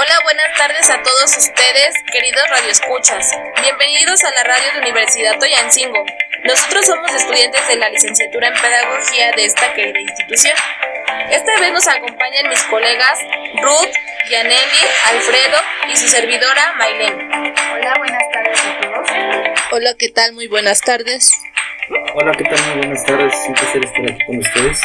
Hola, buenas tardes a todos ustedes, queridos radioescuchas. Bienvenidos a la radio de Universidad Toyancingo. Nosotros somos estudiantes de la licenciatura en Pedagogía de esta querida institución. Esta vez nos acompañan mis colegas Ruth, Yaneli, Alfredo y su servidora Maylene. Hola, buenas tardes a todos. Hola, ¿qué tal? Muy buenas tardes. Hola, ¿qué tal? Muy buenas tardes. Es un placer estar aquí con ustedes.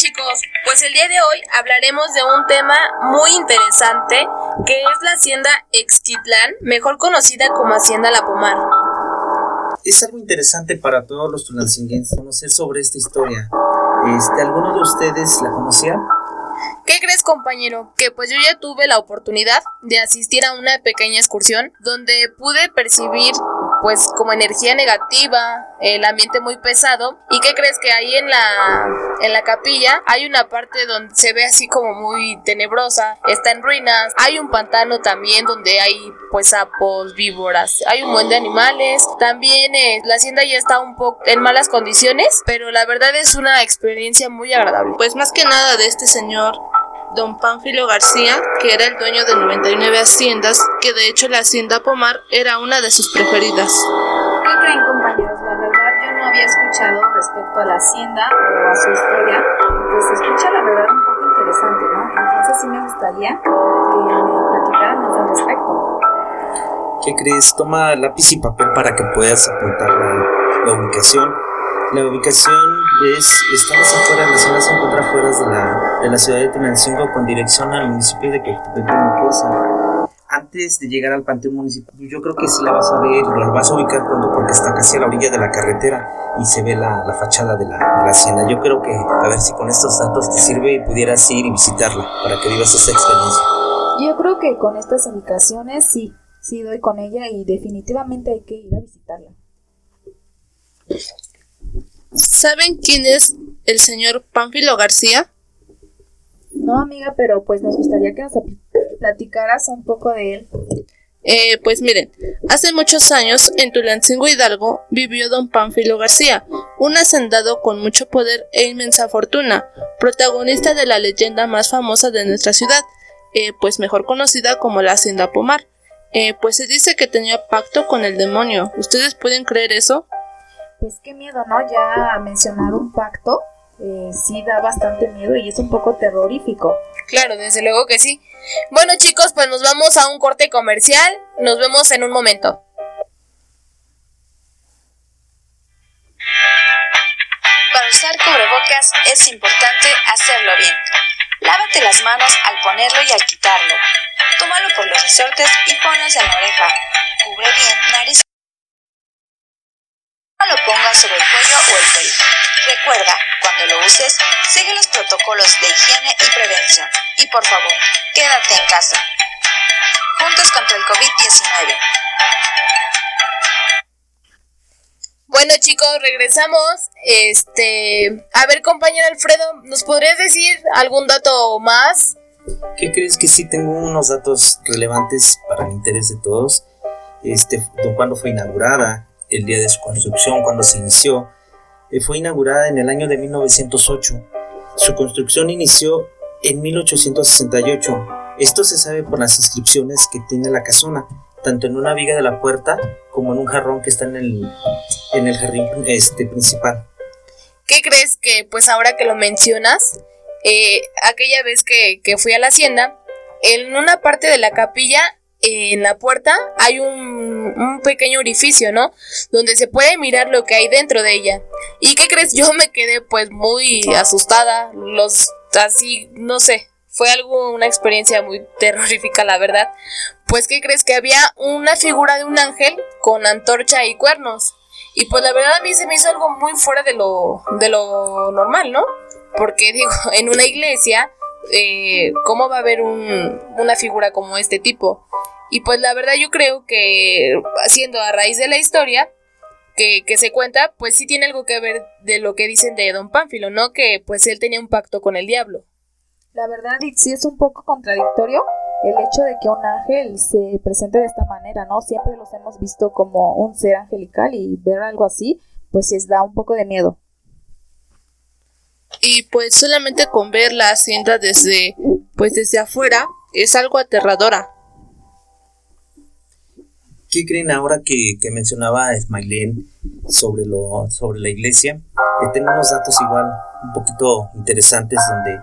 ¿Y qué creen chicos? Pues el día de hoy hablaremos de un tema muy interesante que es la hacienda Exquitlán, mejor conocida como Hacienda La Pomar. Es algo interesante para todos los tulancinguenses conocer sobre esta historia. Este, ¿Alguno de ustedes la conocía? ¿Qué crees, compañero? Que pues yo ya tuve la oportunidad de asistir a una pequeña excursión donde pude percibir pues como energía negativa, el ambiente muy pesado. ¿Y qué crees que ahí en la en la capilla hay una parte donde se ve así como muy tenebrosa, está en ruinas, hay un pantano también donde hay pues sapos, víboras, hay un buen de animales. También eh, la hacienda ya está un poco en malas condiciones, pero la verdad es una experiencia muy agradable. Pues más que nada de este señor don Pánfilo García, que era el dueño de 99 haciendas, que de hecho la hacienda Pomar era una de sus preferidas. ¿Qué creen compañeros? La verdad yo no había escuchado respecto a la hacienda o a su historia, pues se escucha la verdad un poco interesante, ¿no? Entonces sí me gustaría que me platicaran más al respecto. ¿Qué crees? Toma lápiz y papel para que puedas apuntar la, la ubicación. La ubicación es, estamos afuera, la zona se encuentra afuera de la, de la ciudad de Tenancingo con dirección al municipio de Quequetepec Antes de llegar al panteón municipal, yo creo que sí la vas a ver, la vas a ubicar pronto porque está casi a la orilla de la carretera y se ve la, la fachada de la, de la hacienda. Yo creo que a ver si con estos datos te sirve y pudieras ir y visitarla para que vivas esa experiencia. Yo creo que con estas indicaciones sí, sí doy con ella y definitivamente hay que ir a visitarla. ¿Saben quién es el señor Pánfilo García? No, amiga, pero pues nos gustaría que nos platicaras un poco de él. Eh, pues miren, hace muchos años en Tulancingo Hidalgo vivió don Pánfilo García, un hacendado con mucho poder e inmensa fortuna, protagonista de la leyenda más famosa de nuestra ciudad, eh, pues mejor conocida como la Hacienda Pomar. Eh, pues se dice que tenía pacto con el demonio. ¿Ustedes pueden creer eso? Pues qué miedo, ¿no? Ya mencionar un pacto eh, sí da bastante miedo y es un poco terrorífico. Claro, desde luego que sí. Bueno chicos, pues nos vamos a un corte comercial. Nos vemos en un momento. Para usar cubrebocas es importante hacerlo bien. Lávate las manos al ponerlo y al quitarlo. Tómalo por los resortes y ponlos en la oreja. Cubre bien nariz. No lo pongas sobre el cuello o el pelo. Recuerda, cuando lo uses, sigue los protocolos de higiene y prevención. Y por favor, quédate en casa. Juntos contra el COVID-19. Bueno chicos, regresamos. Este, a ver compañero Alfredo, ¿nos podrías decir algún dato más? ¿Qué crees que sí tengo unos datos relevantes para el interés de todos? Este, cuándo fue inaugurada, el día de su construcción, cuando se inició. Eh, fue inaugurada en el año de 1908. Su construcción inició en 1868. Esto se sabe por las inscripciones que tiene la casona, tanto en una viga de la puerta como en un jarrón que está en el, en el jardín este, principal. ¿Qué crees que, pues ahora que lo mencionas, eh, aquella vez que, que fui a la hacienda, en una parte de la capilla en la puerta hay un, pequeño orificio, ¿no? Donde se puede mirar lo que hay dentro de ella. ¿Y qué crees? Yo me quedé pues muy asustada, los así, no sé, fue algo, una experiencia muy terrorífica, la verdad. Pues, ¿qué crees? Que había una figura de un ángel con antorcha y cuernos. Y pues la verdad a mí se me hizo algo muy fuera de lo, de lo normal, ¿no? Porque digo, en una iglesia, eh, ¿cómo va a haber un, una figura como este tipo? Y pues la verdad yo creo que, haciendo a raíz de la historia que, que, se cuenta, pues sí tiene algo que ver de lo que dicen de Don Pánfilo, ¿no? Que pues él tenía un pacto con el diablo. La verdad, sí es un poco contradictorio el hecho de que un ángel se presente de esta manera, ¿no? Siempre los hemos visto como un ser angelical y ver algo así, pues sí da un poco de miedo. Y pues solamente con ver la hacienda desde, pues desde afuera, es algo aterradora. ¿Qué creen ahora que, mencionaba Smailén sobre, lo, sobre la iglesia? Eh, tengo unos datos igual un poquito interesantes donde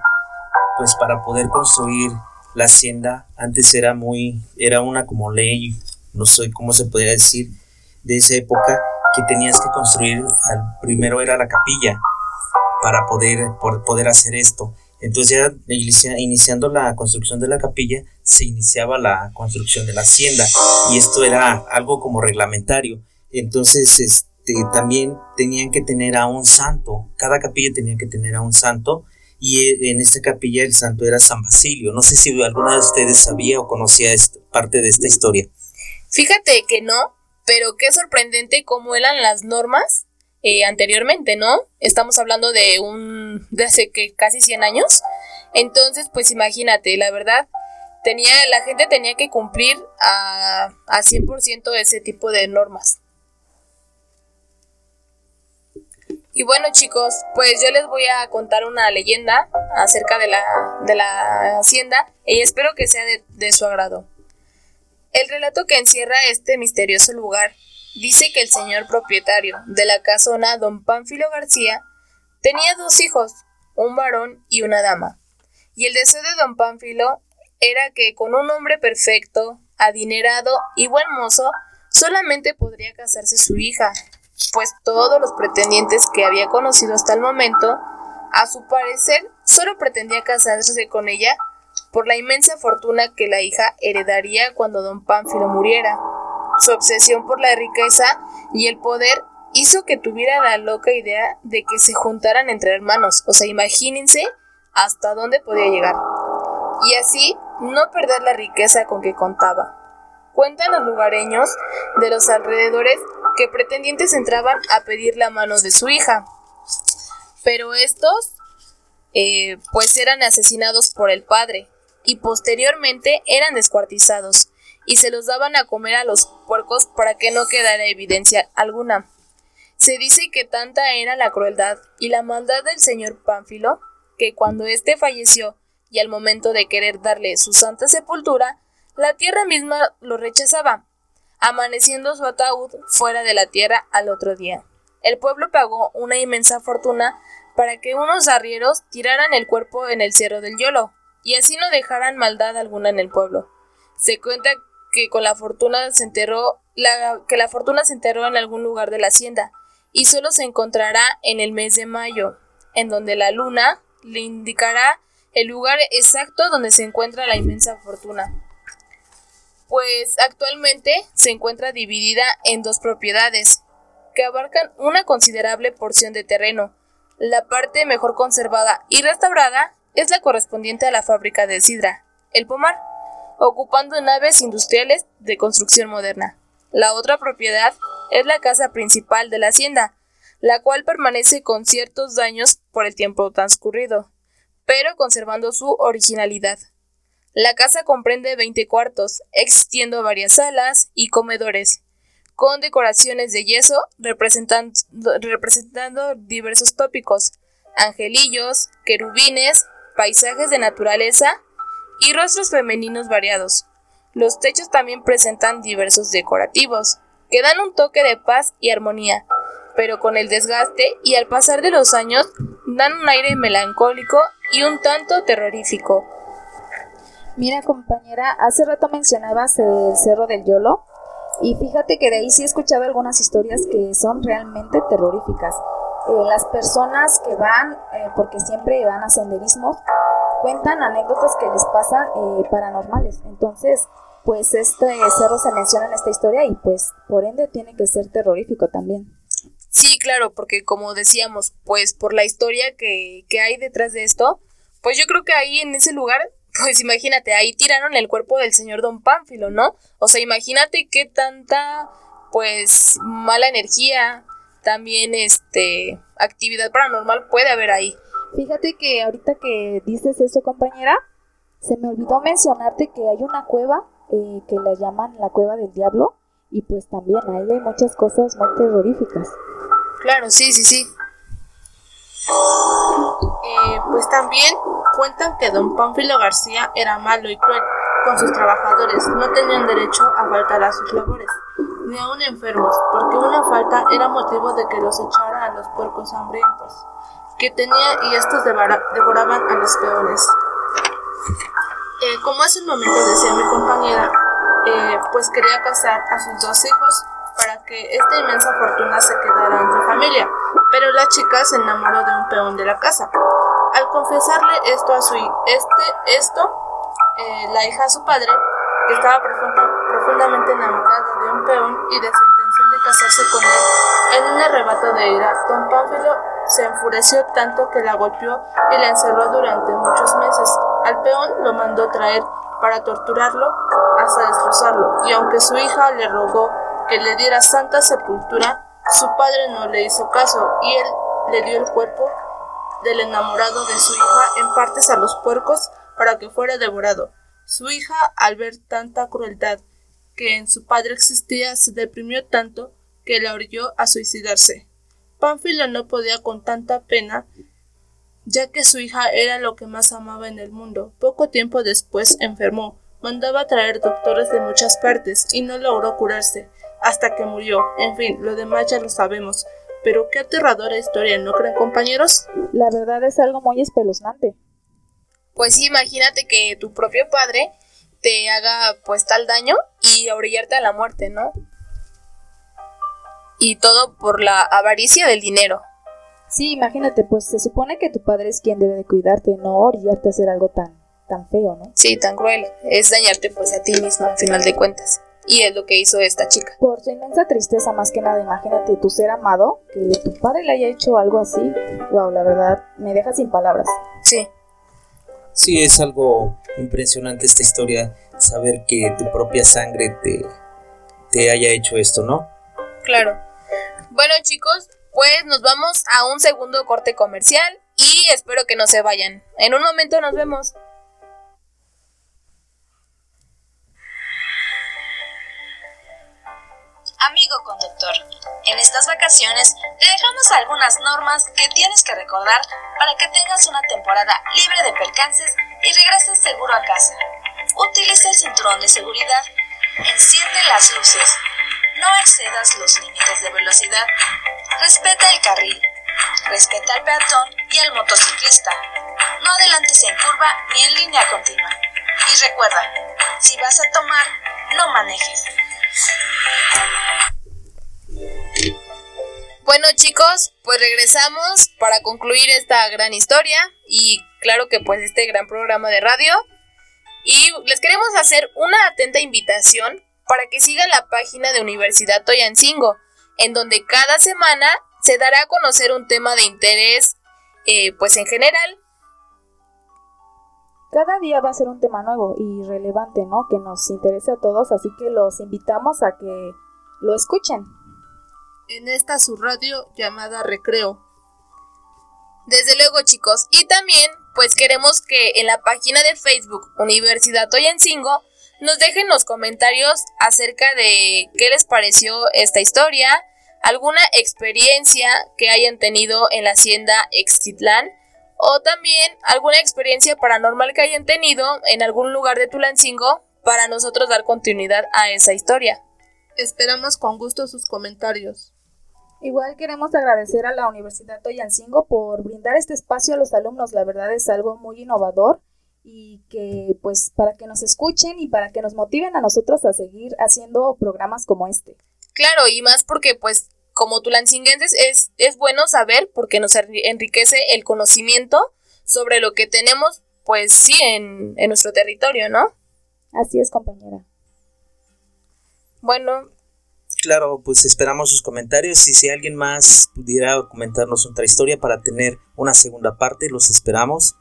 pues para poder construir la hacienda antes era muy, era una como ley, no sé cómo se podría decir, de esa época que tenías que construir, primero era la capilla para poder, por poder hacer esto. Entonces ya iniciando la construcción de la capilla, se iniciaba la construcción de la hacienda y esto era algo como reglamentario. Entonces este, también tenían que tener a un santo, cada capilla tenía que tener a un santo y e, en esta capilla el santo era San Basilio. No sé si alguna de ustedes sabía o conocía parte de esta historia. Fíjate que no, pero qué sorprendente cómo eran las normas eh, anteriormente, ¿no? Estamos hablando de un de hace que casi 100 años. Entonces, pues imagínate, la verdad, tenía la gente tenía que cumplir a, a 100% ese tipo de normas. Y bueno chicos, pues yo les voy a contar una leyenda acerca de la, de la hacienda y espero que sea de, de su agrado. El relato que encierra este misterioso lugar dice que el señor propietario de la casona, don Pánfilo García, tenía dos hijos, un varón y una dama. Y el deseo de don Pánfilo era que con un hombre perfecto, adinerado y buen mozo, solamente podría casarse su hija, pues todos los pretendientes que había conocido hasta el momento, a su parecer, solo pretendía casarse con ella por la inmensa fortuna que la hija heredaría cuando don Pánfilo muriera. Su obsesión por la riqueza y el poder hizo que tuviera la loca idea de que se juntaran entre hermanos, o sea, imagínense hasta dónde podía llegar. Y así no perder la riqueza con que contaba. Cuentan los lugareños de los alrededores que pretendientes entraban a pedir la mano de su hija, pero estos eh, pues eran asesinados por el padre y posteriormente eran descuartizados y se los daban a comer a los puercos para que no quedara evidencia alguna. Se dice que tanta era la crueldad y la maldad del señor Pánfilo que cuando éste falleció y al momento de querer darle su santa sepultura, la tierra misma lo rechazaba, amaneciendo su ataúd fuera de la tierra al otro día. El pueblo pagó una inmensa fortuna para que unos arrieros tiraran el cuerpo en el cerro del Yolo, y así no dejaran maldad alguna en el pueblo. Se cuenta que con la fortuna se enterró la, que la fortuna se enterró en algún lugar de la hacienda y solo se encontrará en el mes de mayo, en donde la luna le indicará el lugar exacto donde se encuentra la inmensa fortuna. Pues actualmente se encuentra dividida en dos propiedades, que abarcan una considerable porción de terreno. La parte mejor conservada y restaurada es la correspondiente a la fábrica de sidra, el pomar ocupando naves industriales de construcción moderna. La otra propiedad es la casa principal de la hacienda, la cual permanece con ciertos daños por el tiempo transcurrido, pero conservando su originalidad. La casa comprende 20 cuartos, existiendo varias salas y comedores, con decoraciones de yeso representando, representando diversos tópicos, angelillos, querubines, paisajes de naturaleza y rostros femeninos variados. Los techos también presentan diversos decorativos, que dan un toque de paz y armonía, pero con el desgaste y al pasar de los años dan un aire melancólico y un tanto terrorífico. Mira compañera, hace rato mencionabas el Cerro del Yolo y fíjate que de ahí sí he escuchado algunas historias que son realmente terroríficas. Eh, las personas que van, eh, porque siempre van a senderismo, cuentan anécdotas que les pasan eh, paranormales. Entonces, pues este cerro se menciona en esta historia y pues por ende tiene que ser terrorífico también. Sí, claro, porque como decíamos, pues por la historia que, que hay detrás de esto, pues yo creo que ahí en ese lugar, pues imagínate, ahí tiraron el cuerpo del señor Don Pánfilo, ¿no? O sea, imagínate qué tanta, pues, mala energía, también, este, actividad paranormal puede haber ahí. Fíjate que ahorita que dices eso, compañera, se me olvidó mencionarte que hay una cueva eh, que la llaman la cueva del diablo y pues también ahí hay muchas cosas muy terroríficas. Claro, sí, sí, sí. Eh, pues también cuentan que don Pánfilo García era malo y cruel con sus trabajadores, no tenían derecho a faltar a sus labores, ni aun enfermos, porque una falta era motivo de que los echara a los puercos hambrientos que tenía y estos devoraban a los peores. Eh, como hace un momento decía mi compañera, eh, pues quería casar a sus dos hijos para que esta inmensa fortuna se quedara en su familia, pero la chica se enamoró de un peón de la casa. Al confesarle esto a su este esto, eh, la hija a su padre, que estaba profundamente enamorada de un peón y de su intención de casarse con él, en un arrebato de ira, don Pánfilo se enfureció tanto que la golpeó y la encerró durante muchos meses. Al peón lo mandó traer para torturarlo hasta destrozarlo, y aunque su hija le rogó que le diera santa sepultura, su padre no le hizo caso y él le dio el cuerpo del enamorado de su hija en partes a los puercos para que fuera devorado. Su hija, al ver tanta crueldad que en su padre existía, se deprimió tanto que la orilló a suicidarse. Pánfilo no podía con tanta pena, ya que su hija era lo que más amaba en el mundo. Poco tiempo después enfermó, mandaba traer doctores de muchas partes y no logró curarse, hasta que murió. En fin, lo demás ya lo sabemos. Pero qué aterradora historia, ¿no creen compañeros? La verdad es algo muy espeluznante. Pues sí, imagínate que tu propio padre te haga pues tal daño y orillarte a la muerte, ¿no? Y todo por la avaricia del dinero. Sí, imagínate, pues se supone que tu padre es quien debe de cuidarte, no orillarte a hacer algo tan, tan feo, ¿no? Sí, tan cruel. Es dañarte pues a ti mismo, al final de cuentas. Y es lo que hizo esta chica. Por su inmensa tristeza, más que nada, imagínate tu ser amado, que tu padre le haya hecho algo así. Wow, la verdad, me deja sin palabras. Sí. Sí, es algo impresionante esta historia, saber que tu propia sangre te, te haya hecho esto, ¿no? Claro. Bueno chicos, pues nos vamos a un segundo corte comercial y espero que no se vayan. En un momento nos vemos. Amigo conductor, en estas vacaciones te dejamos algunas normas que tienes que recordar para que tengas una temporada libre de percances y regreses seguro a casa. Utiliza el cinturón de seguridad, enciende las luces, no excedas los límites de velocidad. Respeta el carril. Respeta al peatón y al motociclista. No adelantes en curva ni en línea continua. Y recuerda, si vas a tomar, no manejes. Bueno chicos, pues regresamos para concluir esta gran historia y claro que pues este gran programa de radio. Y les queremos hacer una atenta invitación para que sigan la página de Universidad Toyancingo, en donde cada semana se dará a conocer un tema de interés, eh, pues en general. Cada día va a ser un tema nuevo y relevante, ¿no? Que nos interese a todos, así que los invitamos a que lo escuchen. En esta su radio llamada Recreo. Desde luego, chicos. Y también, pues queremos que en la página de Facebook Universidad Toyancingo nos dejen los comentarios acerca de qué les pareció esta historia, alguna experiencia que hayan tenido en la hacienda Extitlán o también alguna experiencia paranormal que hayan tenido en algún lugar de Tulancingo para nosotros dar continuidad a esa historia. Esperamos con gusto sus comentarios. Igual queremos agradecer a la Universidad Toyancingo por brindar este espacio a los alumnos. La verdad es algo muy innovador y que pues para que nos escuchen y para que nos motiven a nosotros a seguir haciendo programas como este. Claro, y más porque pues como tulancinguenses es, es bueno saber porque nos enriquece el conocimiento sobre lo que tenemos pues sí en, en nuestro territorio, ¿no? Así es, compañera. Bueno. Claro, pues esperamos sus comentarios y si alguien más pudiera comentarnos otra historia para tener una segunda parte, los esperamos.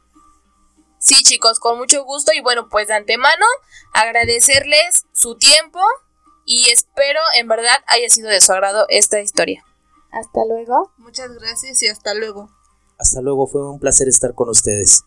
Sí, chicos, con mucho gusto y bueno, pues de antemano agradecerles su tiempo y espero en verdad haya sido de su agrado esta historia. Hasta luego. Muchas gracias y hasta luego. Hasta luego, fue un placer estar con ustedes.